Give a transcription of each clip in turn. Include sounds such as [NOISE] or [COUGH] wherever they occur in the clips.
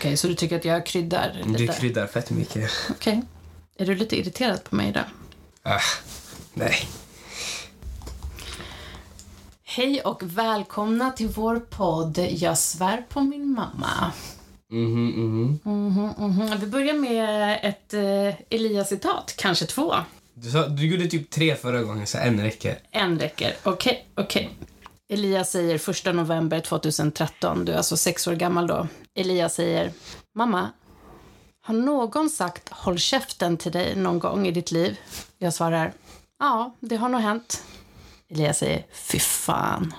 Okej, så du tycker att jag kryddar Du lite? kryddar fett mycket. Okej. Är du lite irriterad på mig idag? Ah, nej. Hej och välkomna till vår podd Jag svär på min mamma. Mhm, mhm. Mhm, mhm. Vi börjar med ett eh, Elias-citat, kanske två. Du, sa, du gjorde typ tre förra gången, så en räcker. En räcker. Okej, okej. Elias säger 1 november 2013, du är alltså sex år gammal då. Elias säger, mamma, har någon sagt håll käften till dig någon gång i ditt liv? Jag svarar, ja, det har nog hänt. Elias säger, fy fan.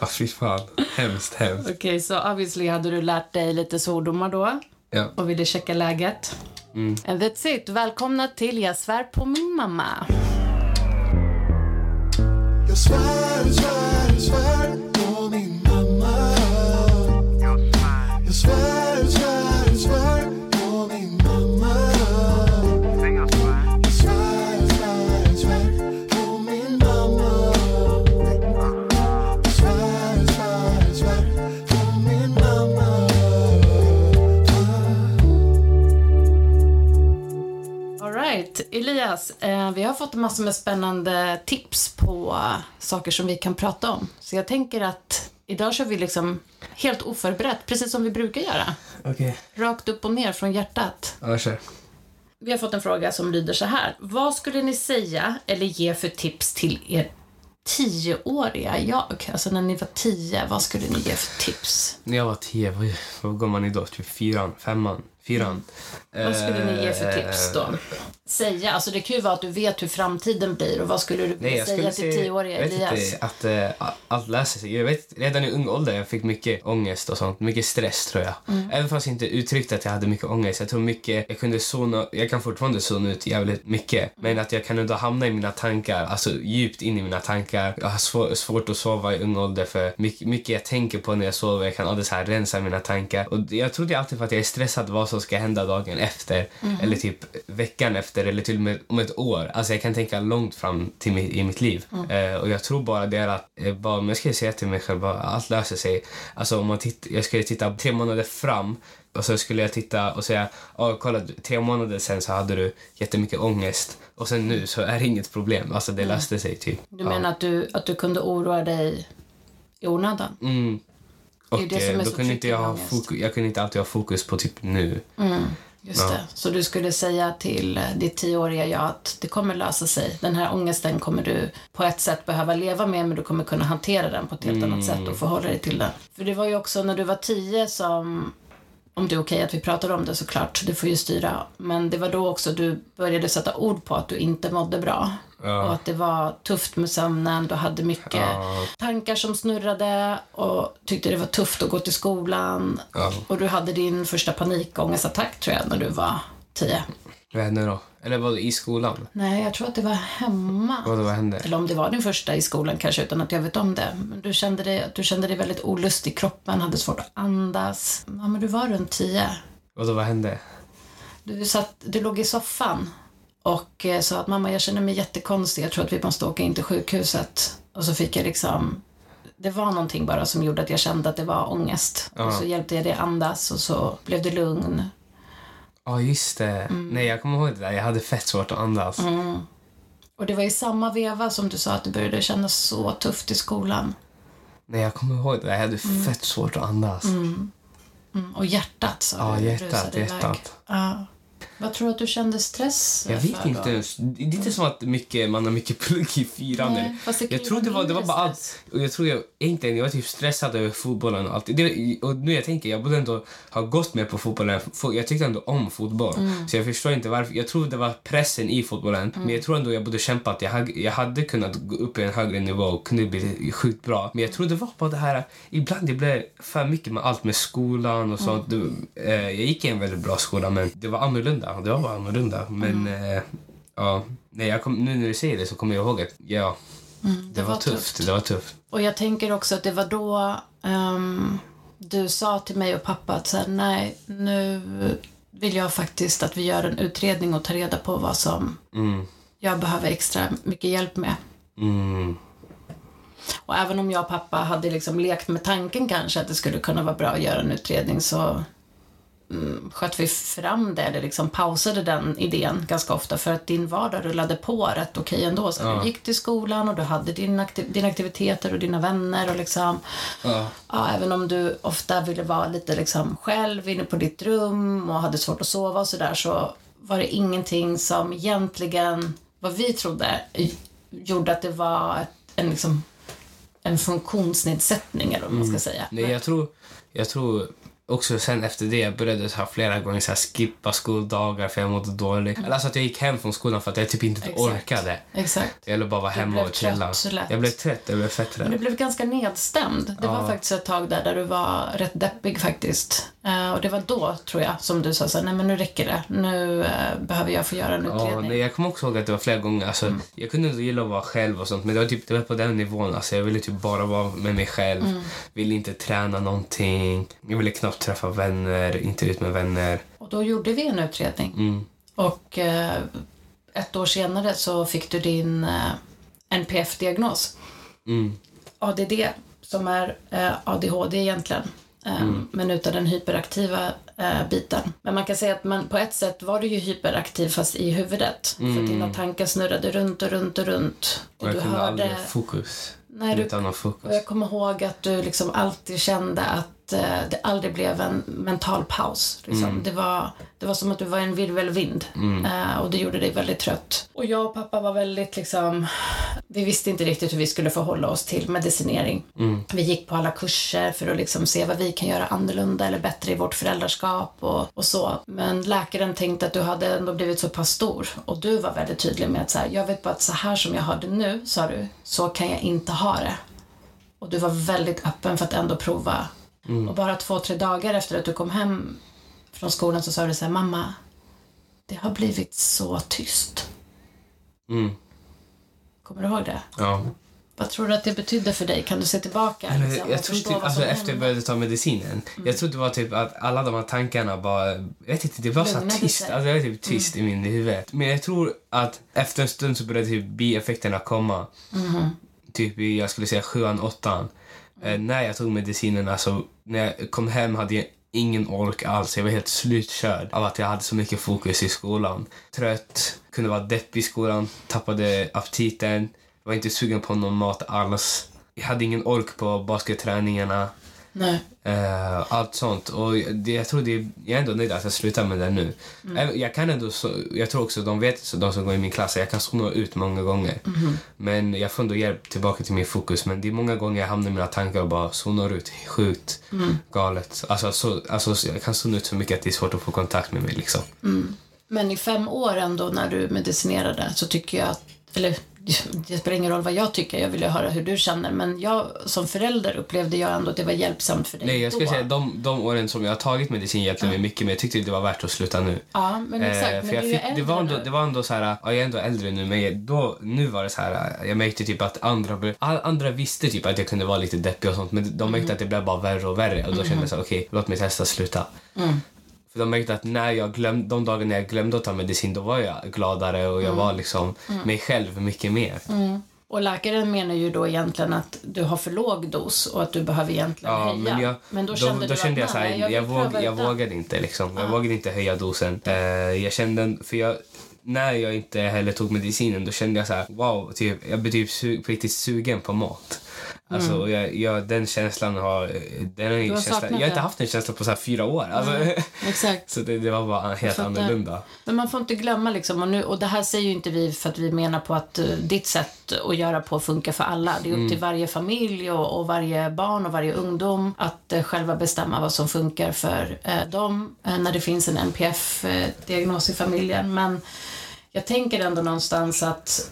Ah, fy fan. Hemskt, hemskt. Okej, så obviously hade du lärt dig lite svordomar då Ja. och ville checka läget. Mm. And that's it. Välkomna till Jag svär på min mamma. Jag svär, svär, svär Elias, eh, vi har fått massor med spännande tips på saker som vi kan prata om. Så jag tänker att idag kör vi liksom helt oförberett, precis som vi brukar göra. Okej. Rakt upp och ner från hjärtat. Ja, kör. Vi har fått en fråga som lyder så här. Vad skulle ni säga eller ge för tips till er tioåriga jag? Alltså när ni var tio, vad skulle ni ge för tips? När jag var tio, vad, vad går man i då? Typ fyran, femman, fyran. Vad skulle ni ge för tips då? Säga, alltså det kan ju vara att du vet hur framtiden blir och vad skulle du Nej, jag säga skulle till tioåriga Elias? inte, att eh, allt läser sig. Jag vet, redan i ung ålder jag fick mycket ångest och sånt. Mycket stress tror jag. Mm. Även fast jag inte uttryckte att jag hade mycket ångest. Jag tror mycket, jag kunde zona, jag kan fortfarande zona ut jävligt mycket. Men att jag kan ändå hamna i mina tankar, alltså djupt in i mina tankar. Jag har svår, svårt att sova i ung ålder för mycket, mycket jag tänker på när jag sover. Jag kan aldrig så här rensa mina tankar. Och jag trodde alltid för att jag är stressad vad som ska hända dagen efter. Mhm. Eller typ veckan efter eller till och med om ett år. Alltså jag kan tänka långt fram till mi- i mitt liv. Mm. Eh, och jag tror bara det är att, eh, bara, men jag skulle säga till mig själv bara, allt löser sig. Alltså om man titt, jag skulle titta tre månader fram och så skulle jag titta och säga, oh, kolla tre månader sen så hade du jättemycket ångest och sen nu så är det inget problem. Alltså det löste sig typ. Du menar att du, att du kunde oroa dig i onödan? Mm. Det är Och det som är eh, då så kunde inte jag, ha fokus, jag kunde inte alltid ha fokus på typ nu. Just Ja. det. Så du skulle säga till eh, ditt tioåriga jag att det kommer lösa sig. Den här ångesten kommer du på ett sätt behöva leva med men du kommer kunna hantera den på ett helt annat sätt och förhålla dig till den. För det var ju också när du var tio som om det är okej att vi pratar om det såklart, du får ju styra. Men det var då också du började sätta ord på att du inte mådde bra. Ja. Och att det var tufft med sömnen, du hade mycket Ja. tankar som snurrade och tyckte det var tufft att gå till skolan. Ja. Och du hade din första panikångestattack tror jag när du var tio. Hände då? Eller var det i skolan? Nej, jag tror att det var hemma. Vad, vad hände? Eller om det var din första i skolan kanske utan att jag vet om det. Men du kände dig, du kände dig väldigt olust i kroppen, hade svårt att andas. Ja, men du var runt tio. Vad, vad hände? Du, satt, du låg i soffan och eh, sa att mamma jag känner mig jättekonstig, jag tror att vi måste åka in till sjukhuset. Och så fick jag liksom, det var någonting bara som gjorde att jag kände att det var ångest. Och Ja. så hjälpte jag dig andas och så blev det lugn. Ja, just det. Mm. Nej, jag kommer ihåg det där. Jag hade fett svårt att andas. Och det var i samma veva som du sa att det började kännas så tufft i skolan. Nej, jag kommer ihåg det där. Jag hade fett svårt att andas. Mm, och hjärtat sa Ja, hjärtat, hjärtat. Ja. Vad tror du att du kände stress Jag vet då? inte ens. Det är inte som att mycket, man har mycket plugg i fyran Nej, Jag tror det var, det var bara allt. Och jag tror jag, egentligen, jag var typ stressad över fotbollen och allt. Det, och nu jag tänker, jag borde ändå ha gått med på fotbollen. Fo- Jag tyckte ändå om fotboll. Mm. Så jag förstår inte varför. Jag tror det var pressen i fotbollen. Men jag tror ändå jag borde kämpat. Jag, jag hade kunnat gå upp i en högre nivå och kunde bli sjukt bra. Men jag tror det var bara det här, ibland det blev för mycket med allt med skolan och sånt. Det, eh, jag gick i en väldigt bra skola men det var annorlunda. Det var bara annorlunda. Men eh, ja, nej, jag kom, nu när du säger det så kommer jag ihåg att ja, det, var, tufft. Det var tufft. Och jag tänker också att det var då ehm, du sa till mig och pappa att så här, nej, nu vill jag faktiskt att vi gör en utredning och tar reda på vad som Mm. jag behöver extra mycket hjälp med. Mm. Och även om jag och pappa hade liksom lekt med tanken kanske att det skulle kunna vara bra att göra en utredning så mm, sköt vi fram det, eller liksom pausade den idén ganska ofta för att din vardag rullade på rätt okej ändå. Så Du gick till skolan och du hade din aktiv- dina aktiviteter och dina vänner och liksom Ja. Ja, även om du ofta ville vara lite liksom själv inne på ditt rum och hade svårt att sova och sådär så var det ingenting som egentligen, vad vi trodde, gjorde att det var ett, en, liksom, en funktionsnedsättning eller vad man ska säga. Nej, jag tror, jag tror också sen efter det jag började så här flera gånger så här skippa skoldagar för jag mådde dåligt. Eller alltså att jag gick hem från skolan för att jag typ inte Exakt. orkade. Exakt. Jag ville bara vara hemma och chilla. Jag blev trött, jag blev fett Men trött. du blev ganska nedstämd. Det var Ja. faktiskt ett tag där, där du var rätt deppig faktiskt. Eh, och det var då, tror jag, som du sa så nej men nu räcker det. Nu eh, behöver jag få göra en Ja, utredning. nej, jag kommer också ihåg att det var flera gånger. Alltså, Mm. Jag kunde inte gilla att vara själv och sånt men det var, typ, det var på den nivån. Alltså, jag ville typ bara vara med mig själv. Mm. Ville inte träna någonting. Jag ville knappt träffa vänner, inte ut med vänner. Och då gjorde vi en utredning. Mm. Och eh, ett år senare så fick du din eh, NPF-diagnos. Mm. ADD, som är eh, ADHD egentligen. Eh, Men utan den hyperaktiva eh, biten. Men man kan säga att man, på ett sätt var du ju hyperaktiv fast i huvudet. För att dina tankar snurrade runt och runt och runt. Och Och jag du kunde aldrig hörde... ha fokus. Nej, du, Utan och fokus. jag kommer ihåg att du liksom alltid kände att eh, det aldrig blev en mental paus. Liksom. Det, var, det var som att du var en virvelvind eh, och det gjorde dig väldigt trött. Och jag och pappa var väldigt liksom, vi visste inte riktigt hur vi skulle förhålla oss till medicinering. Vi gick på alla kurser för att liksom se vad vi kan göra annorlunda eller bättre i vårt föräldraskap och, och så. Men läkaren tänkte att du hade ändå blivit så pass stor och du var väldigt tydlig med att så här, jag vet bara att så här som jag har det nu, sa du, så kan jag inte ha det. Och du var väldigt öppen för att ändå prova. Och bara två, tre dagar efter att du kom hem från skolan så sa du så här, mamma, det har blivit så tyst. Mm. Kommer du ihåg det? Ja. Vad tror du att det betydde för dig? Kan du se tillbaka? Liksom, jag tror typ, alltså efter jag började ta medicinen, jag tror det var typ att alla de här tankarna bara, jag vet inte, det var så tyst. Mm. Alltså det var typ tyst i min huvud. Men jag tror att efter en stund så började typ bieffekterna komma. Mm-hmm. Typ i, jag skulle säga sjuan, åttan. Eh, när jag tog medicinerna så alltså, när jag kom hem hade jag ingen ork alls. Jag var helt slutkörd av att jag hade så mycket fokus i skolan. Trött, kunde vara deppig i skolan, tappade aptiten, var inte sugen på någon mat alls. Jag hade ingen ork på basketträningarna. Nej. Eh, allt sånt. Och det, jag tror det, jag är ändå nöjd att jag slutar med det nu. Även- Jag kan ändå, så, jag tror också de vet, så de som går i min klass, jag kan zona ut många gånger. Men jag får ändå hjälp tillbaka till min fokus. Men det är många gånger jag hamnar i mina tankar och bara zonar ut sjukt galet. Alltså, så, alltså, så jag kan zona ut så mycket att det är svårt att få kontakt med mig liksom. Men i fem år ändå när du medicinerade så tycker jag att, eller det spelar ingen roll vad jag tycker, jag vill ju höra hur du känner. Men jag som förälder upplevde jag ändå att det var hjälpsamt för dig Nej, jag skulle då. säga de, de åren som jag har tagit medicin hjälpte mig mycket men jag tyckte det var värt att sluta nu. Ja, men exakt. Eh, men för jag du är fick, det, var ändå, det var ändå så här, ja, jag är ändå äldre nu, men då, nu var det så här, jag märkte typ att andra, andra visste typ att jag kunde vara lite deppig och sånt, men de märkte Mm. att det blev bara värre och värre och då kände jag så här, okej, låt mig testa sluta. Mm. För de märkte att när jag glömde, de dagarna jag glömde att ta medicin, då var jag gladare och jag Mm. var liksom mig själv mycket mer. Och läkaren menar ju då egentligen att du har för låg dos och att du behöver egentligen Ja, höja. men, jag, men då då, kände då du kände jag så här, jag, vill våg, jag vågade inte liksom. Jag vågade inte höja dosen. Eh, jag kände, för jag, när jag inte heller tog medicinen då kände jag så här, wow, typ, jag blev typ su, på riktigt sugen på mat. Alltså, och jag, jag, den känslan har... Den har Mm. känsla, jag har inte haft den känslan på så här fyra år. Alltså, [LAUGHS] Exakt. så det, det var bara helt annorlunda. Men man får inte glömma liksom, och, nu, och det här säger ju inte vi för att vi menar på att eh, ditt sätt att göra på funkar för alla. Det är upp Mm. till varje familj och, och varje barn och varje ungdom att eh, själva bestämma vad som funkar för eh, dem när det finns en NPF-diagnos i familjen. Men jag tänker ändå någonstans att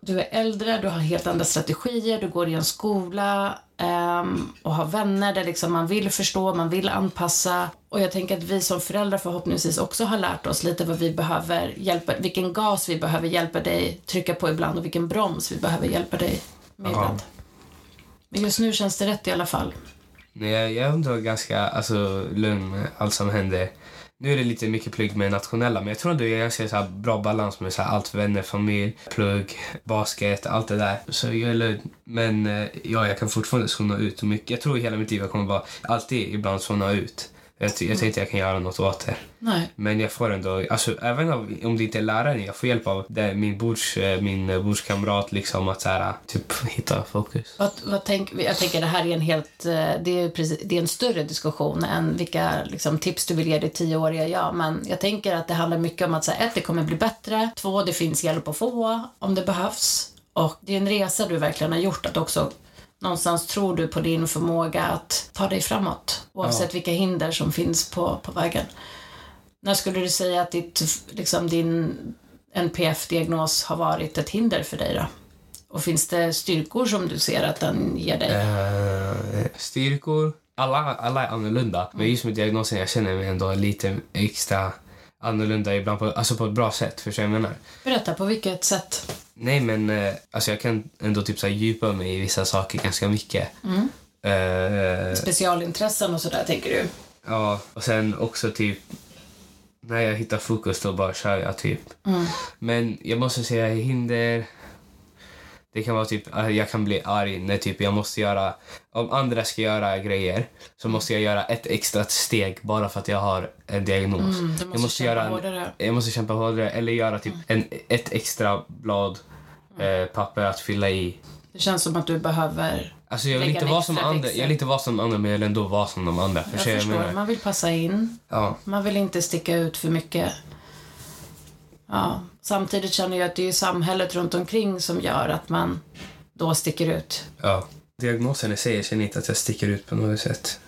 du är äldre, du har helt andra strategier, du går i en skola ehm, och har vänner där liksom man vill förstå, man vill anpassa. Och jag tänker att vi som föräldrar förhoppningsvis också har lärt oss lite vad vi behöver hjälpa, vilken gas vi behöver hjälpa dig trycka på ibland och vilken broms vi behöver hjälpa dig med Ja. ibland. Men just nu känns det rätt i alla fall. Nej, jag, jag är ändå ganska alltså, lugn med allt som händer. Nu är det lite mycket plugg med nationella, men jag tror ändå jag ser så här bra balans med så här allt vänner, familj, plugg, basket, allt det där. Så jag är. Men eh, ja, jag kan fortfarande zona ut mycket. Jag tror hela mitt liv jag kommer bara alltid ibland zona ut. Jag, jag tänkte jag kan göra något åt det. Nej. Men jag får ändå, alltså även om det inte är läraren, jag får hjälp av det, min, bords, eh, min eh, bordskamrat liksom att så här, typ [LAUGHS] hitta fokus. Vad, vad tänk, jag tänker det här är en helt, eh, det är, precis, det är en större diskussion än vilka liksom, tips du vill ge ditt tioåriga jag. Men jag tänker att det handlar mycket om att så här, ett, det kommer bli bättre. Två, det finns hjälp att få om det behövs. Och det är en resa du verkligen har gjort att också någonstans tror du på din förmåga att ta dig framåt. Oavsett vilka hinder som finns på, på vägen. När skulle du säga att ditt, liksom, din NPF-diagnos har varit ett hinder för dig då? Och finns det styrkor som du ser att den ger dig? Eh, styrkor. Alla, alla är annorlunda. Men just med diagnosen jag känner mig ändå lite extra annorlunda ibland. På, alltså på ett bra sätt. Förstår jag menar? Berätta, på vilket sätt? Nej men eh, alltså jag kan ändå typ så här djupa mig i vissa saker ganska mycket. Eh, Specialintressen och sådär, tänker du? ja, och sen också typ när jag hittar fokus då bara kör jag typ. Men jag måste säga hinder. Det kan vara typ att jag kan bli arg när typ jag måste göra, om andra ska göra grejer så måste jag göra ett extra steg bara för att jag har en diagnos. Mm, måste jag måste göra en, jag måste kämpa hårdare eller göra typ en, ett extra blad Mm. eh, papper att fylla i. Det känns som att du behöver... Alltså jag vill, inte vara som andra, jag vill inte vara som andra men jag vill ändå vara som de andra. Jag Förstår vad förstår, menar? man vill passa in. Ja. Man vill inte sticka ut för mycket. Ja. Samtidigt känner jag att det är samhället runt omkring som gör att man då sticker ut. ja. Diagnosen i sig, jag känner inte att jag sticker ut på något sätt.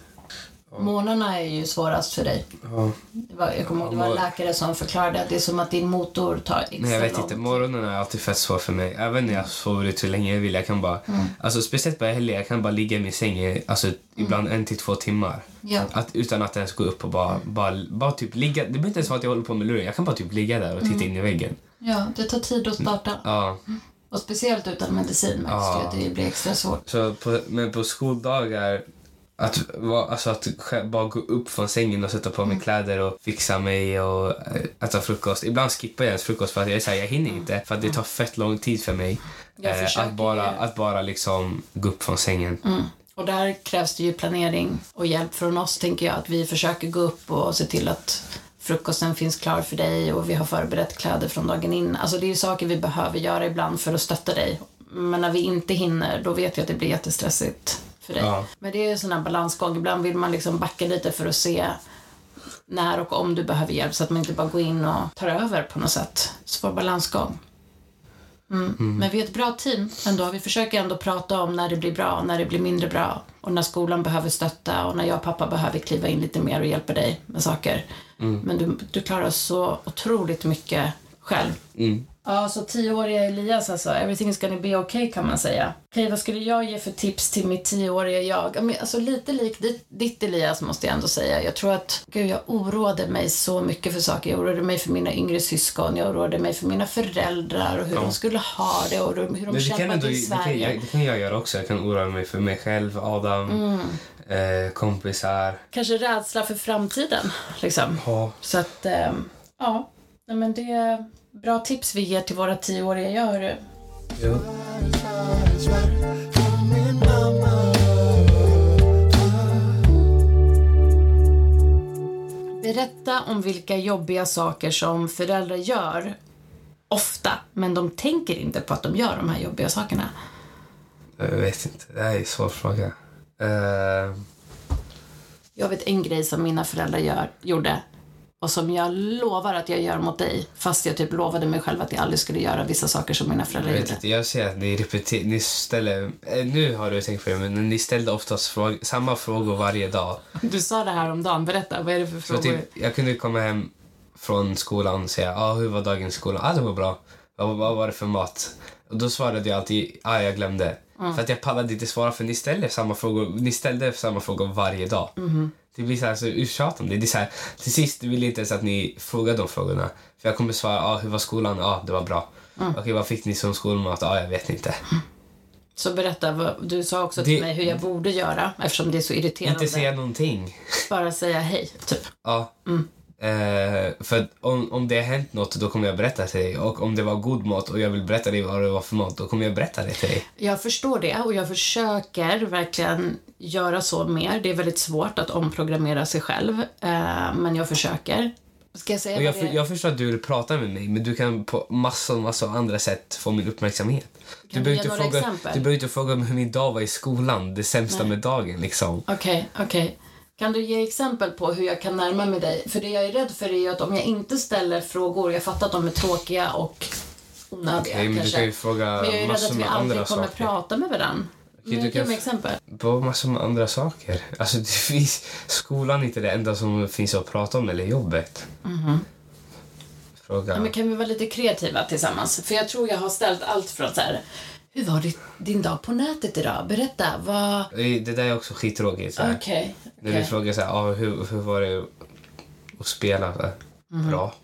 Månaderna är ju svårast för dig. Ja. Var, jag kommer ihåg, det var en Ja, läkare som förklarade att det är som att din motor tar extra Nej, jag vet lång inte. Morgonen är alltid fett svår för mig. Även när jag sover ut hur länge jag vill. Jag kan bara, alltså speciellt på helger, jag kan bara ligga i min säng i, alltså, ibland en till två timmar. Ja. Att, utan att ens gå upp och bara, bara, bara typ ligga. Det behöver inte ens vara att jag håller på med luren. Jag kan bara typ ligga där och titta in i väggen. Ja, det tar tid att starta. Ja. Och speciellt utan medicin märks Ja. det blir extra svårt. Så på, men på skoldagar, att, alltså att bara gå upp från sängen och sätta på Mm. mig kläder och fixa mig och eh, äta frukost. Ibland skippar jag ens frukost för att jag, är här, jag hinner inte. För att det tar fett lång tid för mig. Eh, att, bara, att bara liksom gå upp från sängen. Mm. Och där krävs det ju planering och hjälp från oss, tänker jag. Att vi försöker gå upp och se till att frukosten finns klar för dig och vi har förberett kläder från dagen in. Alltså det är saker vi behöver göra ibland för att stötta dig. Men när vi inte hinner, då vet jag att det blir jättestressigt för dig. Ja. Men det är ju en sån här balansgång. Ibland vill man liksom backa lite för att se när och om du behöver hjälp så att man inte bara går in och tar över på något sätt. Svår balansgång. Mm. Men vi är ett bra team ändå. Vi försöker ändå prata om när det blir bra, när det blir mindre bra. Och när skolan behöver stötta och när jag och pappa behöver kliva in lite mer och hjälpa dig med saker. Men du, du klarar så otroligt mycket själv. Mm. Ja, så tioåriga Elias alltså. Everything's gonna be okay kan man säga. Okej, vad skulle jag ge för tips till mitt tioåriga jag? Ja, men, Alltså lite likt ditt, ditt Elias måste jag ändå säga. Jag tror att, gud jag oroade mig så mycket för saker. Jag oroade mig för mina yngre syskon. Jag oroade mig för mina föräldrar och hur de skulle ha det och hur de kämpade i det, kan Sverige. jag, det kan jag göra också. Jag kan oroa mig för mig själv, Adam, Mm. eh, kompisar. Kanske rädsla för framtiden, liksom. Ja. Så att, ehm, ja. Nej, men det bra tips vi ger till våra tioåriga jag. hörru. Mamma. Berätta om vilka jobbiga saker som föräldrar gör ofta, men de tänker inte på att de gör de här jobbiga sakerna. Jag vet inte. Det är en svår fråga. Eh, Jag vet en grej som mina föräldrar gör, gjorde och som jag lovar att jag gör mot dig, fast jag typ lovade mig själv att jag aldrig skulle göra vissa saker som mina föräldrar jag vet gjorde. inte. Jag ser att ni repeterar. Ni ställer... Eh, nu har du tänkt på det, men ni ställde oftast fråg, samma frågor varje dag. Du sa det här om dagen, berätta, vad är det för Så frågor? typ, jag kunde komma hem från skolan och säga ah, hur var dagen i skolan? Ah, det var bra. Vad, vad var det för mat? Och då svarade jag alltid ah, jag glömde. För att jag pallade inte svara för ni ställde samma frågor, ni ställde samma frågor varje dag. Det blir så här så uttjatande. Det är så här, till sist vill jag inte ens att ni frågar de frågorna. För jag kommer svara ah, hur var skolan? Ja, ah, det var bra. Okej, vad fick ni som skolmat? Ja, ah, jag vet inte. Så berätta, du sa också till Det- mig hur jag borde göra eftersom det är så irriterande. Inte säga någonting. Bara säga hej, typ. Ja. Eh, för om, om det har hänt något då kommer jag berätta till dig. Och om det var god mat och jag vill berätta dig vad det var för mat då kommer jag berätta det till dig. Jag förstår det och jag försöker verkligen göra så mer. Det är väldigt svårt att omprogrammera sig själv, eh, men jag försöker. Ska jag säga Och jag, för, jag förstår att du vill prata med mig men du kan på massor, massor av andra sätt få min uppmärksamhet. Du du behöver inte fråga, exempel? du behöver inte fråga om hur min dag var i skolan, det sämsta med dagen liksom. Okej, okej. Kan du ge exempel på hur jag kan närma mig dig? För det jag är rädd för är att om jag inte ställer frågor, jag fattar att de är tråkiga och onödiga Okej, men du kanske. kan ju fråga men jag är rädd att vi aldrig kommer saker. prata med varandra. Men du kan exempel. På massor med andra saker. Alltså det finns, skolan är inte det enda som finns att prata om eller jobbet. Fråga. Ja, men kan vi vara lite kreativa tillsammans? För jag tror jag har ställt allt från så här, hur var ditt, din dag på nätet idag? Berätta, vad... Det där är också skittråkigt. så här. Okej. När du frågar så här, ah, hur, hur var det att spela? Så här, Mhm. Bra.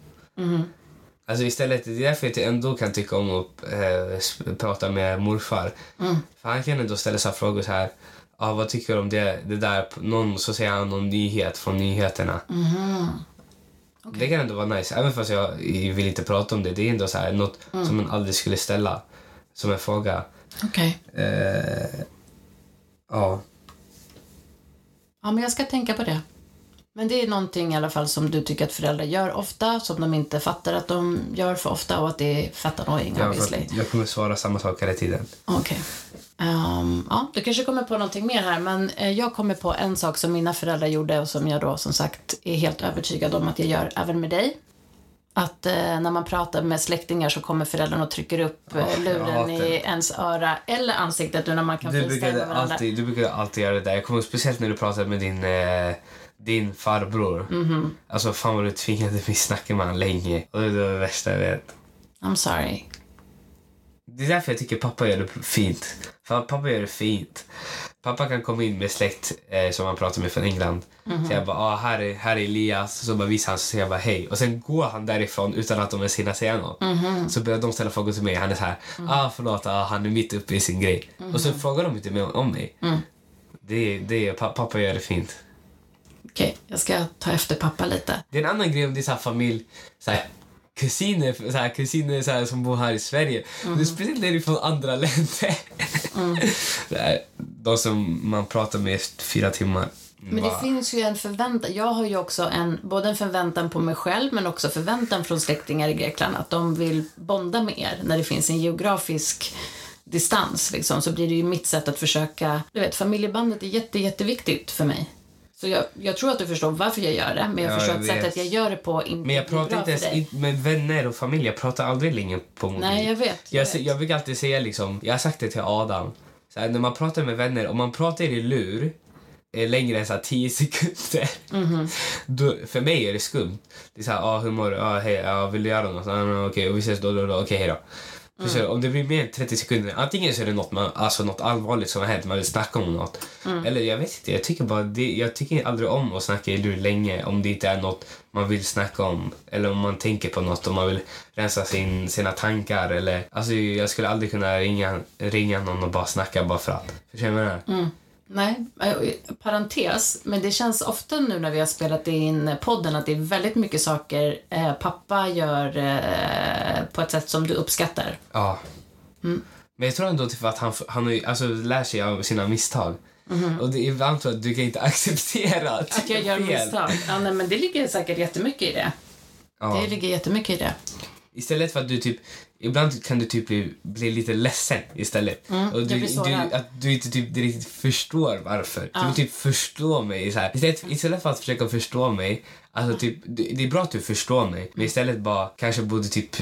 Alltså istället, det är därför jag ändå kan tycka om att eh, prata med morfar. Mm. För han kan ändå ställa sig frågor så här, ah, vad tycker du om det, det där? Någon, så säger han någon nyhet från nyheterna. Mhm. Det kan ändå vara nice, även fast jag vill inte prata om det. Det är ändå så här, något Mm. som man aldrig skulle ställa som en fråga. Okej. Eh, ja. Ja, men jag ska tänka på det. Men det är någonting i alla fall som du tycker att föräldrar gör ofta, som de inte fattar att de gör för ofta och att det är fett annoying Jag, obviously. jag kommer svara samma sak hela tiden. Okej. Ehm, ja, du kanske kommer på någonting mer här, men eh, jag kommer på en sak som mina föräldrar gjorde och som jag då som sagt är helt övertygad om att jag gör även med dig. Att eh, när man pratar med släktingar så kommer föräldrarna och trycker upp eh, jag luren i ens öra eller ansiktet nu när man kan Du brukade, alltid, du brukade alltid göra det där. Jag kommer speciellt när du pratade med din, eh, din farbror. Mhm. Alltså fan vad du tvingade mig snacka med honom länge. Och det var det värsta jag vet. I'm sorry. Det är därför jag tycker pappa gör det fint. För pappa gör det fint. Pappa kan komma in med släkt eh, som han pratar med från England. Så jag bara, ah, här, är, här är Elias. Så bara visar han, så säger jag bara hej. Och sen går han därifrån utan att de ens hinner säga något. Så börjar de ställa frågor till mig. Han är så här, ah förlåt, ah, han är mitt uppe i sin grej. Och så frågar de inte mer om mig. Det, det, pa- pappa gör det fint. Okej, jag ska ta efter pappa lite. Det är en annan grej om det är så här familj, så här, kusiner, så här, kusiner så här, som bor här i Sverige. Mm. Det är speciellt när det är från andra länder. [LAUGHS] Så här, de som man pratar med i fyra timmar. Men det finns ju en förväntan. Jag har ju också en, både en förväntan på mig själv men också förväntan från släktingar i Grekland att de vill bonda med er när det finns en geografisk distans. Liksom, så blir det ju mitt sätt att försöka... Du vet, familjebandet är jätte, jätteviktigt för mig. Så jag, jag tror att du förstår varför jag gör det, men jag Ja, förstår jag att sättet jag gör det på inte men jag pratar inte ens med vänner och familj. Jag pratar aldrig länge på mobil. Nej, jag vet. Jag, Jag vet. jag brukar alltid säga liksom, jag har sagt det till Adam. Så här, när man pratar med vänner, om man pratar i lur eh, längre än så här 10 [LAUGHS] sekunder. Mhm. Då, för mig är det skumt. Det är så här, ah, hur mår du? Ah, hej, ah, vill du göra något? Ah, Okej, och vi ses då, då, då. Okej, hej då. Mm. För så, om det blir mer än 30 sekunder, antingen så är det något, man, alltså något allvarligt som har hänt, man vill snacka om något. Mm. Eller jag vet inte, jag tycker bara det, jag tycker aldrig om att snacka i lur länge om det inte är något man vill snacka om. Eller om man tänker på något, om man vill rensa sin, sina tankar. Eller, alltså, jag skulle aldrig kunna ringa, ringa någon och bara snacka bara för att. Förstår du vad jag menar? Mm. Nej, eh, parentes, men det känns ofta nu när vi har spelat in podden att det är väldigt mycket saker eh, pappa gör eh, på ett sätt som du uppskattar. Ja. Mm. Men jag tror ändå typ att han, han alltså, lär sig av sina misstag. Och det, ibland tror jag att du kan inte [LAUGHS] acceptera att. Att jag gör fel. misstag. Ja, nej, men det ligger säkert jättemycket i det. Ja. Det ligger jättemycket i det. Istället för att du typ... Ibland kan du typ bli, bli lite ledsen istället. och Mm, jag du, du, att du inte typ riktigt förstår varför. Ja. Du vill typ förstå mig. Så här. Istället, istället för att försöka förstå mig, alltså typ, det, det är bra att du förstår mig, men istället bara kanske borde typ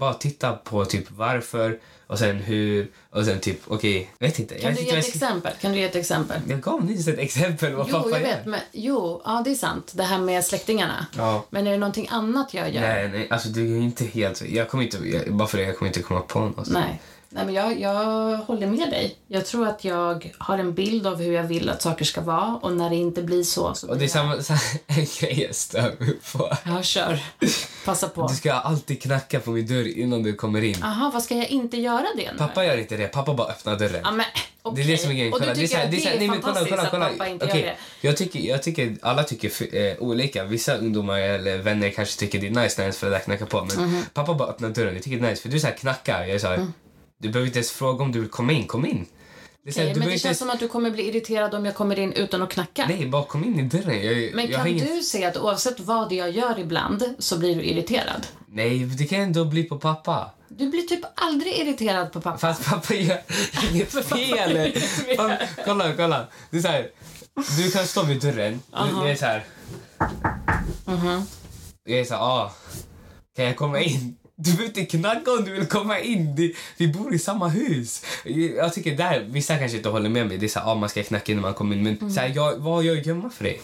bara titta på typ varför och sen hur och sen typ okej, vet inte. Kan du ge ett ska- exempel? Kan du ge ett exempel? Jag gav nyss ett exempel vad Jo, jag vet. Men, jo, ja, det är sant. Det här med släktingarna. Ja. Men är det någonting annat jag gör? Nej, nej, alltså det är inte helt... Jag kommer inte, jag, bara för det, jag kommer inte komma på något. Nej. Nej, men jag, jag håller med dig. Jag tror att jag har en bild av hur jag vill att saker ska vara och när det inte blir så så Och det är samma, samma [LAUGHS] en grej jag stör mig på. Ja, kör. Passa på. Du ska alltid knacka på min dörr innan du kommer in. Aha, vad ska jag inte göra det nu? Pappa gör inte det, pappa bara öppnar dörren. Ja, men, Det är det som är grejen. Och du Kolla, det är tycker så här- att det är så här- det är nej, men kolla, fantastiskt kolla, kolla. att pappa inte Okej, gör det? Jag tycker, jag tycker alla tycker eh, olika. Vissa ungdomar eller vänner kanske tycker det är nice när ens föräldrar knackar på. Men Mhm. pappa bara öppnar dörren. Jag tycker det är nice. För du så här knackar. Jag är så här, Du behöver inte ens fråga om du vill komma in. Kom in. Det så här, men det känns som att du kommer bli irriterad om jag kommer in utan att knacka. Nej, bara kom in i dörren. Jag, Men jag kan ingen... du se att oavsett vad jag gör ibland så blir du irriterad? Nej, det kan ändå bli på pappa. Du blir typ aldrig irriterad på pappa. Fast pappa gör [LAUGHS] inget fel. Kolla, kolla. Det är så här, du kan stå vid dörren. Du, jag är så här. Jag är så här, ah, kan jag komma in? Du behöver inte knacka om du vill komma in. Vi bor i samma hus. Jag tycker där, vissa kanske inte håller med mig. Det är så här, ah, man ska knacka in när man kommer in. Men så här, jag, vad har jag gömma för dig?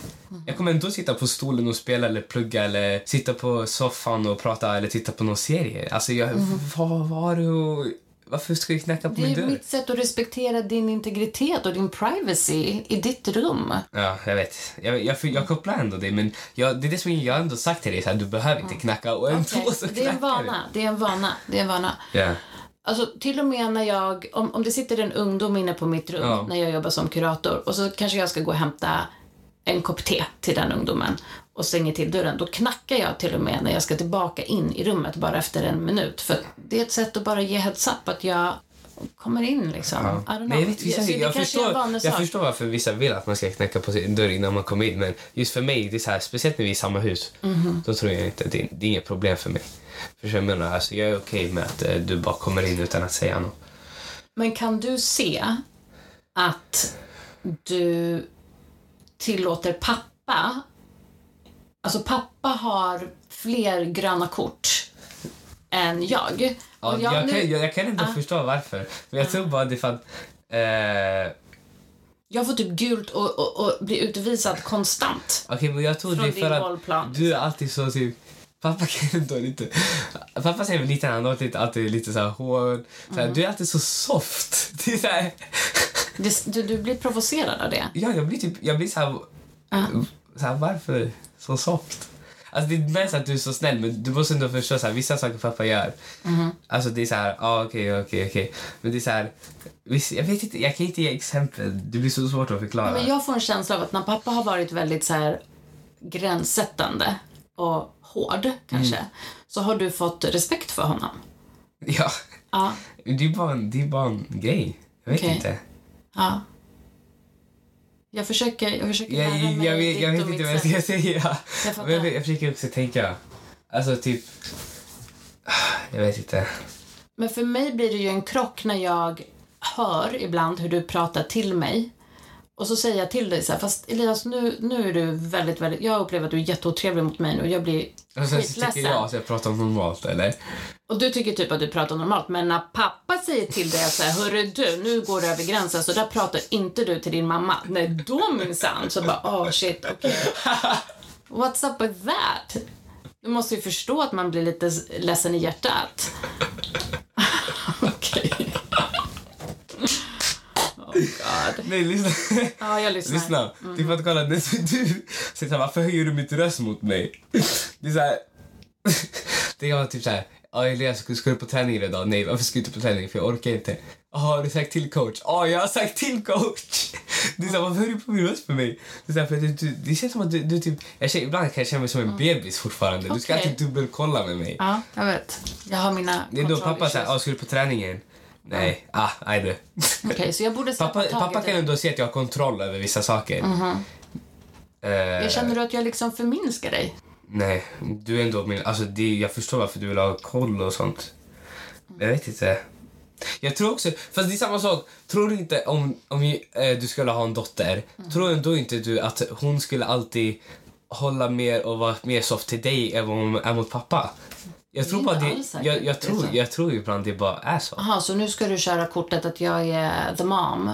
Jag kommer ändå sitta på stolen och spela eller plugga eller sitta på soffan och prata eller titta på någon serie. Alltså, jag, vad, vad har du Varför ska du knacka på Det min är dörr? mitt sätt att respektera din integritet och din privacy i ditt rum. Ja, jag vet. Jag, jag, jag kopplar ändå det, men jag, det är det som jag har ändå sagt till dig, så här, du behöver inte knacka och ändå Okej, så Det är en knackar vana. Det är en vana. Det är en vana. Ja. Alltså till och med när jag, om, om det sitter en ungdom inne på mitt rum Ja. när jag jobbar som kurator och så kanske jag ska gå och hämta en kopp te till den ungdomen och stänger till dörren. Då knackar jag till och med när jag ska tillbaka in i rummet bara efter en minut. För det är ett sätt att bara ge heads up att jag kommer in liksom. Know. Men jag, vet, vissa, jag, förstår, jag förstår varför vissa vill att man ska knacka på sin dörr innan man kommer in, men just för mig, det är så här, speciellt när vi är i samma hus, Mhm. då tror jag inte, det, det är inget problem för mig. För jag menar, alltså, jag är okej med att eh, du bara kommer in utan att säga något. Men kan du se att du tillåter pappa... Alltså pappa har fler gröna kort än jag. Ja, Och jag, nu- kan, jag, jag kan inte Ah. förstå varför, men jag tror bara det är för att eh, jag får typ gult och, och, och blir utvisad konstant. Okej, men jag tror det är för att bollplan, du är alltid så typ... Pappa kan ändå lite... Pappa säger väl lite, han har lite, alltid lite så här hård. Så här, Du är alltid så soft. [LAUGHS] Det är så här, du, du blir provocerad av det. ja, jag blir typ, jag blir så här, Ja. så här, varför så soft? Alltså det är mest att du är så snäll, men du måste ändå förstå så här, vissa saker pappa gör. Alltså det är så här, ja ah, okej, okej, okej. Men det är så här, jag vet inte, jag kan inte ge exempel. Det blir så svårt att förklara. Men jag får en känsla av att när pappa har varit väldigt så här gränssättande och hård kanske, Mm. så har du fått respekt för honom. Ja, Ja, det är bara en, det är bara en grej. Jag vet inte. ja. Jag försöker, jag försöker Jag, lära jag, mig jag, vet, ditt jag vet inte vad jag ska säga. Jag jag, jag försöker också tänka. Alltså, typ... Jag vet inte. Men för mig blir det ju en krock när jag hör ibland hur du pratar till mig. Och så säger jag till dig så här, fast Elias nu, nu är du väldigt, väldigt, jag upplever att du är jätteotrevlig mot mig nu. Jag blir Och sen så tycker jag att jag pratar normalt, eller? Och du tycker typ att du pratar normalt, men när pappa säger till dig att så här, hörru du, nu går du över gränsen, så där pratar inte du till din mamma. Nej, då minsann så bara, oh shit, okej. [LAUGHS] What's up with that? Du måste ju förstå att man blir lite ledsen i hjärtat. Okej. Oh god. Nej, lyssna. Ja, jag lyssnar. lyssna. Det är för att kolla, du säger så här, varför höjer du mitt röst mot mig? Det är så här... [LAUGHS] Det kan vara typ så här, ja Elias, ska ska du på träning idag? Nej, varför ska du inte på träning? För jag orkar inte. Ja, har du sagt till coach? Ja, jag har sagt till coach! Det är så här, varför höjer du på min röst för mig? Det, är så här, för du, du, det känns som att du, du typ, jag känner, ibland kan jag känna mig som en bebis fortfarande. Du ska alltid dubbelkolla med mig. Ja, jag vet. Jag har mina Det är då pappa säger, ja, ska du på träningen? Nej, ah, nej du. Okej, så jag borde Pappa, taget pappa i kan det. ändå se att jag har kontroll över vissa saker. Eh, Jag känner du att jag liksom förminskar dig? Nej, du är ändå min... Alltså det, jag förstår varför du vill ha koll och sånt. Jag vet inte. Jag tror också... Fast det är samma sak. Tror du inte om, om ju, eh, du skulle ha en dotter, tror ändå inte du att hon skulle alltid hålla mer och vara mer soft till dig än vad hon är mot pappa? Jag tror bara det... Jag, jag, tror, jag tror ibland det bara är så. Jaha, så nu ska du köra kortet att jag är the mom.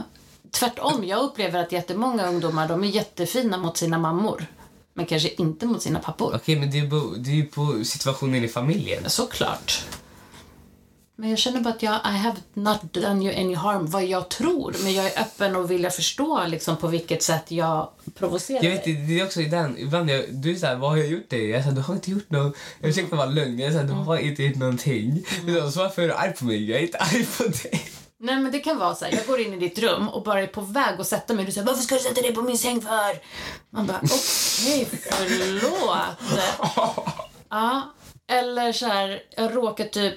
Tvärtom, jag upplever att jättemånga ungdomar de är jättefina mot sina mammor. Men kanske inte mot sina pappor. Okej, men det är, på, det är ju på situationen i familjen. Såklart. Men jag känner bara att jag, I have not done you any harm, vad jag tror. Men jag är öppen och vill förstå liksom, på vilket sätt jag provocerar Jag vet dig. det är också den, ibland jag, du är såhär, vad har jag gjort dig? Jag säger, du har inte gjort något. Jag försökte vara lugn, jag säger, du har inte gjort någonting. Mm. Så varför är du arg på mig? Jag är inte arg på dig. Nej men det kan vara så här, jag går in i ditt rum och bara är på väg att sätta mig och du säger varför ska du sätta dig på min säng för? Man bara okej, förlåt. [LAUGHS] Ja, eller så här, jag råkar typ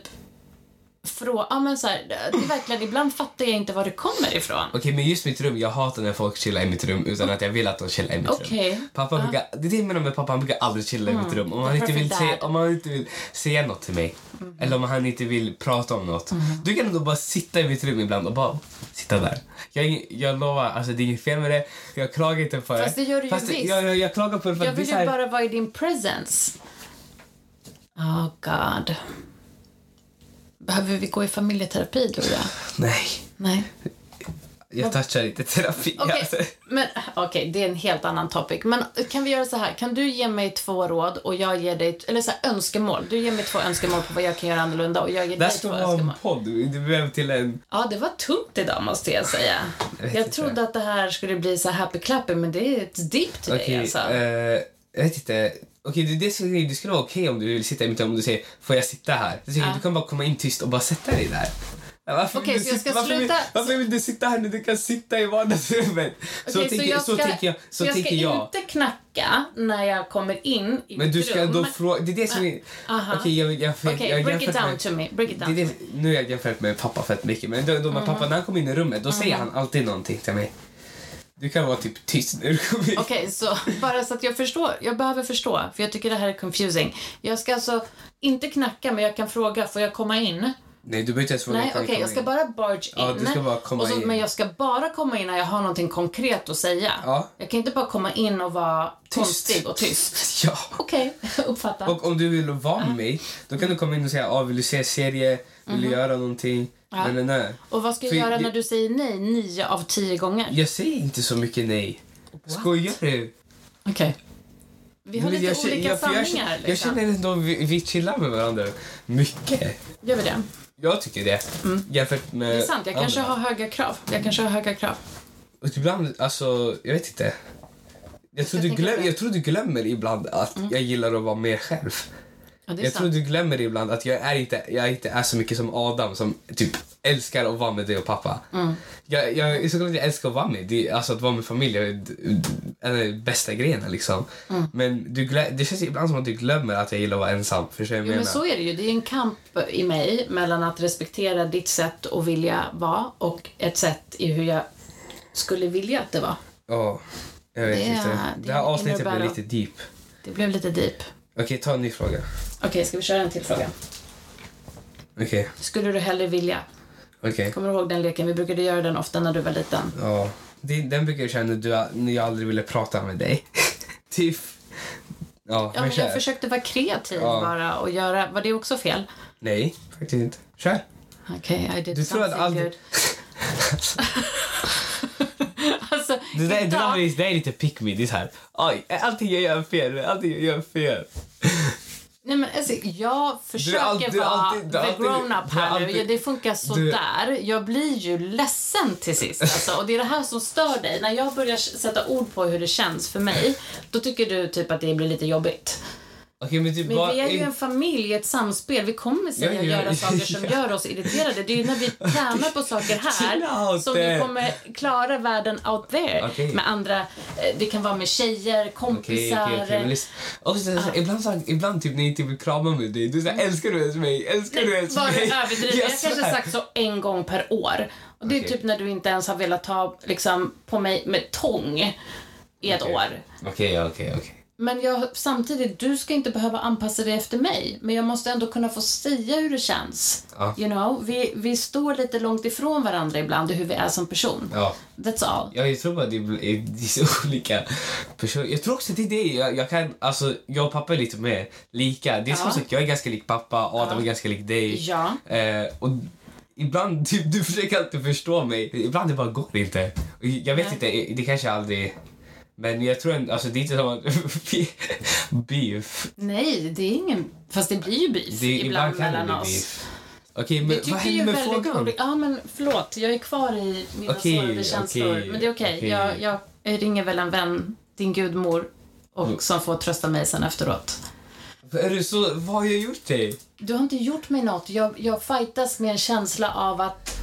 fråga, ja men så här, det är verkligen, ibland fattar jag inte var det kommer ifrån. Okej, men just mitt rum, jag hatar när folk chillar i mitt rum utan att jag vill att de chillar i mitt Okej. rum. Pappa brukar, det är det jag menar med pappa, han brukar aldrig chilla i mitt rum. Om han, inte vill se, om han inte vill säga något till mig. Eller om han inte vill prata om något. Du kan ändå bara sitta i mitt rum ibland och bara sitta där. Jag, jag lovar, alltså det är inget fel med det. Jag klagar inte på det. Fast det gör du ju Fast det- visst. Jag, jag, jag klagar på det för Jag vill ju här, bara vara i din presence. Oh god. Behöver vi gå i familjeterapi du och jag? [LAUGHS] Nej, Nej. jag touchar inte terapi. Okej, Alltså. men okej, det är en helt annan topic. Men kan vi göra så här? Kan du ge mig två råd och jag ger dig, eller så här, önskemål. Du ger mig två önskemål på vad jag kan göra annorlunda och jag ger Det här dig ska två vara en önskemål. podd. Du behöver till en... Ja, det var tungt idag måste jag säga. Jag Jag trodde att det här skulle bli så happy clappy men det är ett deep today Okej, alltså. eh, jag vet inte. Okej, det, det, skulle, det skulle vara okej om du vill sitta i mitt rum och du säger får jag sitta här? Jag tycker Ja. Du kan bara komma in tyst och bara sätta dig där. Varför Okej, vill du så sitta- varför vill, Varför vill du sitta här när du kan sitta i vardagsrummet? så, Okej, tänker, jag så ska- tänker jag. Så, jag ska jag. inte knacka när jag kommer in i Men du ska rum. då fråga... Det är det som är... Aha. Okej, jag, jag, jag, Okej, jag, break it down med- to me. Break it Det down. är det, nu har jag jämfört med pappa fett mycket, men då, då med pappa, när han kommer in i rummet, då säger han alltid någonting till mig. Du kan vara typ tyst när du kommer in. Okej, så bara så att jag förstår. Jag behöver förstå, för jag tycker det här är confusing. Jag ska alltså inte knacka, men jag kan fråga, får jag komma in? Nej, du behöver inte ens fråga. Nej, okej, komma jag ska in. bara barge in. Ja, du ska bara komma så, in. Men jag ska bara komma in när jag har någonting konkret att säga. Ja. Jag kan inte bara komma in och vara konstig och tyst. [LAUGHS] Ja. Okej, [LAUGHS] uppfattat. Och om du vill vara med mig, då kan du komma in och säga ah, vill du se serie, vill du göra någonting? Ja. Nej, nej. Och vad ska jag göra jag- när du säger nej nio av tio gånger? Jag säger inte så mycket nej. Skojar du? Okej. Vi har Men lite jag olika jag- jag, sanningar. känner- Jag liksom. känner ändå vi, vi chillar med varandra mycket. Gör vi det? Jag tycker det. Jämfört med Mm. Det är sant, jag kanske andra. har höga krav. Jag kanske har höga krav. Och ibland, alltså, jag vet inte. Jag tror, Jag du glöm, det. jag tror du glömmer ibland att jag gillar att vara mer själv. Ja, Jag sant. tror du glömmer ibland att jag är inte, jag inte är så mycket som Adam som typ älskar att vara med dig och pappa. Mm. Jag, jag såklart jag älskar att vara med. Det, alltså att vara med familj är d- en av de bästa grejerna liksom. Mm. Men du det känns ibland som att du glömmer att jag gillar att vara ensam. Förstår vad Jo, jag men så är det ju. Det är en kamp i mig mellan att respektera ditt sätt att vilja vara och ett sätt i hur jag skulle vilja att det var. Ja, jag vet Det inte. det Det är här avsnittet blev lite deep. Det blev lite deep. Okej, ta en ny fråga. Okej, ska vi köra en till fråga? Okej, Skulle du hellre vilja? okej. Kommer du ihåg den leken? Vi brukade göra den ofta när du var liten. Ja, det, den brukar jag känna när, du, när jag aldrig ville prata med dig. [LAUGHS] typ. Ja, Ja, men men kör. jag försökte vara kreativ Ja. bara och göra... Var det också fel? Nej, faktiskt inte. Kör. Okej, I did Du tror att aldrig- good. [LAUGHS] [LAUGHS] alltså, Det där, det, där, idag- det där är lite pick me. Det är så här. Oj, allting jag gör fel. Allting jag gör fel. Nej men alltså, jag försöker alltid- vara alltid- the alltid- grown-up här nu. alltid- Ja, det funkar sådär. Jag blir ju ledsen till sist. Alltså. Och det är det här som stör dig. När jag börjar sätta ord på hur det känns för mig, då tycker du typ att det blir lite jobbigt. Okej, men typ Men bara... vi är ju en familj, ett samspel. Vi kommer säga Ja, ja, göra saker som [LAUGHS] ja. gör oss irriterade. Det är ju när vi tränar på saker [LAUGHS] här som vi kommer klara världen out there. Okej. Med andra, eh, det kan vara med tjejer, kompisar. Och så, så, så, ibland, så, ibland typ när jag inte vill krama med dig, du säger älskar du ens mig? Älskar du ens Var mig? du överdriver? [LAUGHS] Jag har kanske sagt så en gång per år. Och det är typ när du inte ens har velat ta liksom, på mig med tång i ett år. Okej, okej, okej. Men jag, samtidigt, du ska inte behöva anpassa dig efter mig. Men jag måste ändå kunna få säga hur det känns. Ja. You know, vi, vi står lite långt ifrån varandra ibland i hur vi är som person. Ja. That's all. Ja, jag tror bara det är, det är så olika personer. Jag tror också det är det. Jag, jag kan, alltså, jag och pappa är lite mer lika. Det är som Ja. sagt, jag är ganska lik pappa, Adam Ja. är ganska lik dig. Ja. Eh, och ibland, typ, du försöker alltid förstå mig. Ibland det bara går det inte. Jag vet Nej. inte, det kanske aldrig... Men jag tror ändå, alltså det är inte att... [LAUGHS] beef. Nej, det är ingen... Fast det blir ju beef Det, ibland, ibland det mellan oss. beef. Okej, men vad tycker ju hände med väldigt frågan? olika. Ja, men förlåt. Jag är kvar i mina Okej, sårade känslor. okej, men det är okej. okej. Jag, jag, ringer väl en vän, din gudmor, och Mm. som får trösta mig sen efteråt. Är du så, vad har jag gjort dig? Du har inte gjort mig något. Jag, jag fightas med en känsla av att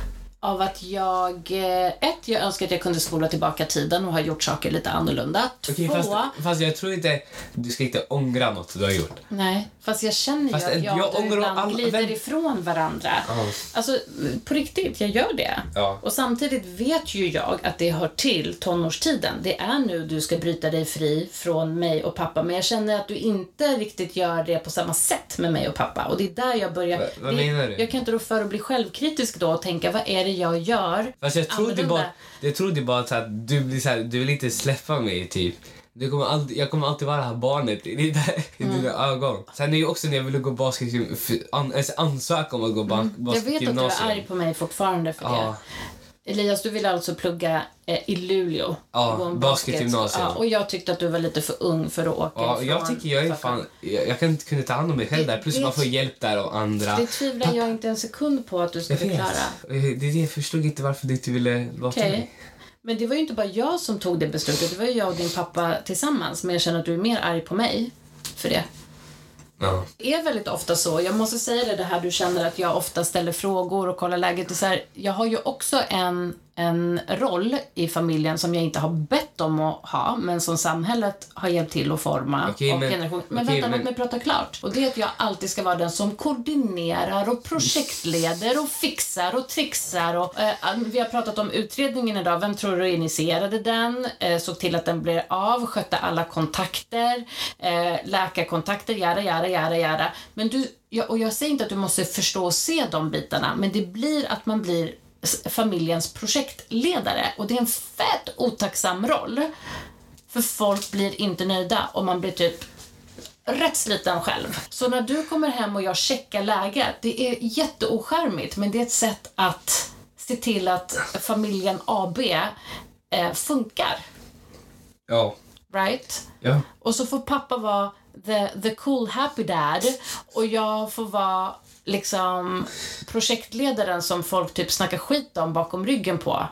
av att jag, eh, ett, jag önskar att jag kunde spola tillbaka tiden och ha gjort saker lite annorlunda. Okej, Två, fast, fast jag tror inte, du ska inte ångra något du har gjort. nej, fast jag känner Fast ju att jag jag, och du ibland all- glider ifrån varandra. Ja. Alltså, på riktigt, jag gör det. Ja. Och samtidigt vet ju jag att det hör till tonårstiden. Det är nu du ska bryta dig fri från mig och pappa. Men jag känner att du inte riktigt gör det på samma sätt med mig och pappa. Och det är där jag börjar... Va- vad det, menar du? Jag kan inte då för att bli självkritisk då och tänka, vad är det jag gör? Fast jag trodde bara, jag trodde bara att du blir så här, du vill inte släppa mig typ. Du kommer alltid, jag kommer alltid vara det här barnet i, [LAUGHS] dina, i Mm. dina ögon. Sen är ju också när jag ville gå basket, för- an, alltså ansöka om att gå Mm. Jag vet att du är basketgymnasium. arg på mig fortfarande för Ja. det. Elias, du ville alltså plugga eh, i Luleå. Ja, basketgymnasium. Ja, och jag tyckte att du var lite för ung för att åka Ja, ifrån jag tycker jag är fan, jag, jag kan inte kunna ta hand om mig själv Det- där. Plus det- man får hjälp där av andra. Det tvivlar jag inte en sekund på att du skulle klara. Eh, Det det jag förstod inte varför du inte ville låta Okej. mig. Men det var ju inte bara jag som tog det beslutet, det var ju jag och din pappa tillsammans. Men jag känner att du är mer arg på mig för det. Ja. Det är väldigt ofta så. Jag måste säga det, det här du känner att jag ofta ställer frågor och kollar läget. Det är så här, jag har ju också en, en roll i familjen som jag inte har bett om att ha, men som samhället har hjälpt till att forma. Okej, och men- generation... men okej, vänta, men- låt mig prata klart. Och det är att jag alltid ska vara den som koordinerar och projektleder och fixar och trixar. Och, eh, vi har pratat om utredningen idag. Vem tror du initierade den? Eh, såg till att den blev av, skötte alla kontakter, eh, läkarkontakter, jada, jada, jada, jada. Men du, jag, och jag säger inte att du måste förstå och se de bitarna, men det blir att man blir familjens projektledare och det är en fett otacksam roll. För folk blir inte nöjda och man blir typ rätt sliten själv. Så när du kommer hem och jag checkar läget, det är jätteoskärmigt men det är ett sätt att se till att familjen AB eh, funkar. Ja. Right? Ja. Och så får pappa vara the, the cool happy dad och jag får vara liksom projektledaren som folk typ snackar skit om bakom ryggen på.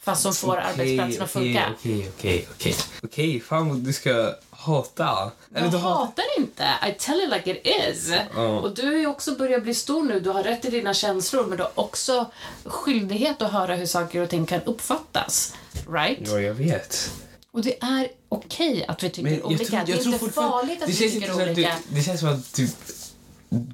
Fast som får arbetsplatsen att funka. Okej, okej, okej. Okej, fan vad du ska hata. Eller Jag du hatar... inte. I tell it like it is. Ja. Och du är ju också börjar bli stor nu. Du har rätt i dina känslor men du har också skyldighet att höra hur saker och ting kan uppfattas. Right? Ja, jag vet. Och det är okej att vi tycker Men olika. tror, det är inte farligt att vi tycker olika. Du, det känns som att du,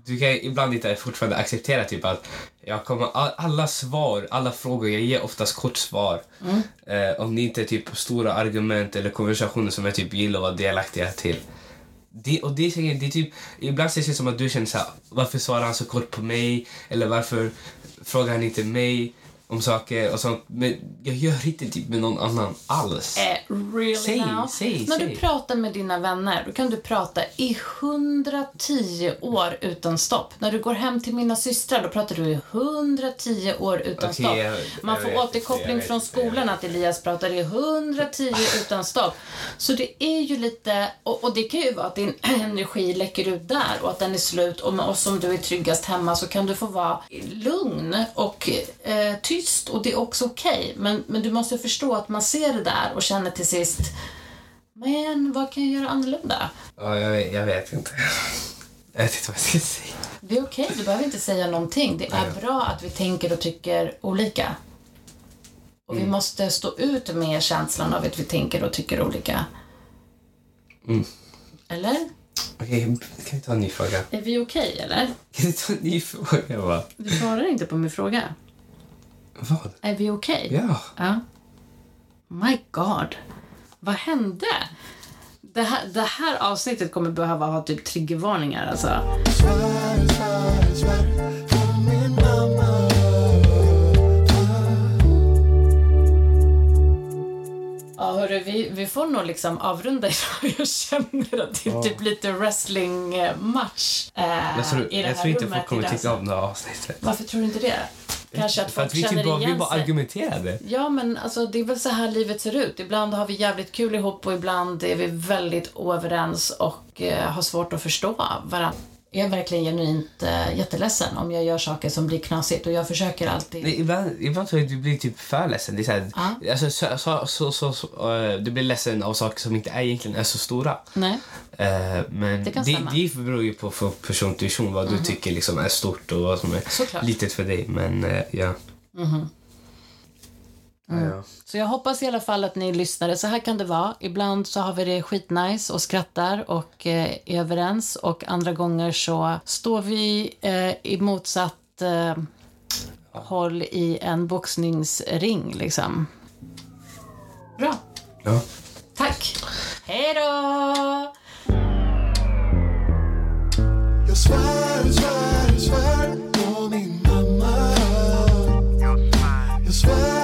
du kan ibland inte fortfarande acceptera typ att jag kommer, all- alla svar, alla frågor, jag ger oftast kort svar. Mm. Eh, om det inte är typ stora argument eller konversationer som jag typ gillar att vara delaktiga till. Det, och det, är det är typ, ibland känns det som att du känner så här, varför svarar han så kort på mig? Eller varför frågar han inte mig om saker och sånt? Men jag gör inte typ med någon annan alls. Eh, really Säg, now? säg, När säg. du pratar med dina vänner, då kan du prata i 110 år utan stopp. När du går hem till mina systrar, då pratar du i 110 år utan Okej, stopp. jag- Man jag får vet, återkoppling jag från vet, skolan vet. att Elias pratar i 110 utan stopp. Så det är ju lite, och, och det kan ju vara att din [CLEARS THROAT] energi läcker ut där och att den är slut och med oss som du är tryggast hemma så kan du få vara lugn och eh, tyst och det är också okej. Men, men du måste förstå att man ser det där och känner till sist men vad kan jag göra annorlunda? Ja, jag, vet- jag vet inte. [LAUGHS] Jag vet inte vad jag ska säga. Det är okej, du behöver inte säga någonting. Det är bra att vi tänker och tycker olika. Och vi måste stå ut med känslan av att vi tänker och tycker olika. Eller? Okej, kan vi ta en ny fråga? Är vi okej, eller? Kan vi ta en ny fråga va? Du svarar inte på min fråga. Vad? Är vi okej? Ja. Ja. My God. Vad hände? Det här, det här avsnittet kommer behöva ha typ triggervarningar alltså. Ja, hörru, vi, vi får nog liksom avrunda [LAUGHS] idag. Jag känner att det är typ lite wrestlingmatch eh, Jag tror, i det här jag tror inte rummet folk kommer tycka om det här avsnittet. Varför tror du inte det? Kanske att För folk att vi känner typ bara, vi igen bara sig. argumenterade. Ja, men alltså, det är väl så här livet ser ut. Ibland har vi jävligt kul ihop och ibland är vi väldigt oöverens och eh, har svårt att förstå varandra. Är verkligen genuint äh, jätteledsen om jag gör saker som blir knasigt och jag försöker alltid... Nej, ibland, ibland tror jag att du blir typ för ledsen. Det är så här, Ja. alltså, så, så, så, så, så, eh, du blir ledsen av saker som inte är, egentligen är så stora. Nej. Eh, men Det kan det. Mhm. det beror ju på från person till person vad du tycker liksom är stort och vad som är Såklart. litet för dig. Men eh, ja. Mhm. Mm. Så jag hoppas i alla fall att ni lyssnade. Så här kan det vara. Ibland så har vi det skitnice och skrattar och eh, är överens och andra gånger så står vi eh, i motsatt eh, håll i en boxningsring liksom. Bra. Ja. Tack. Hej då! Jag svär, svär, svär på min mamma. Jag svär.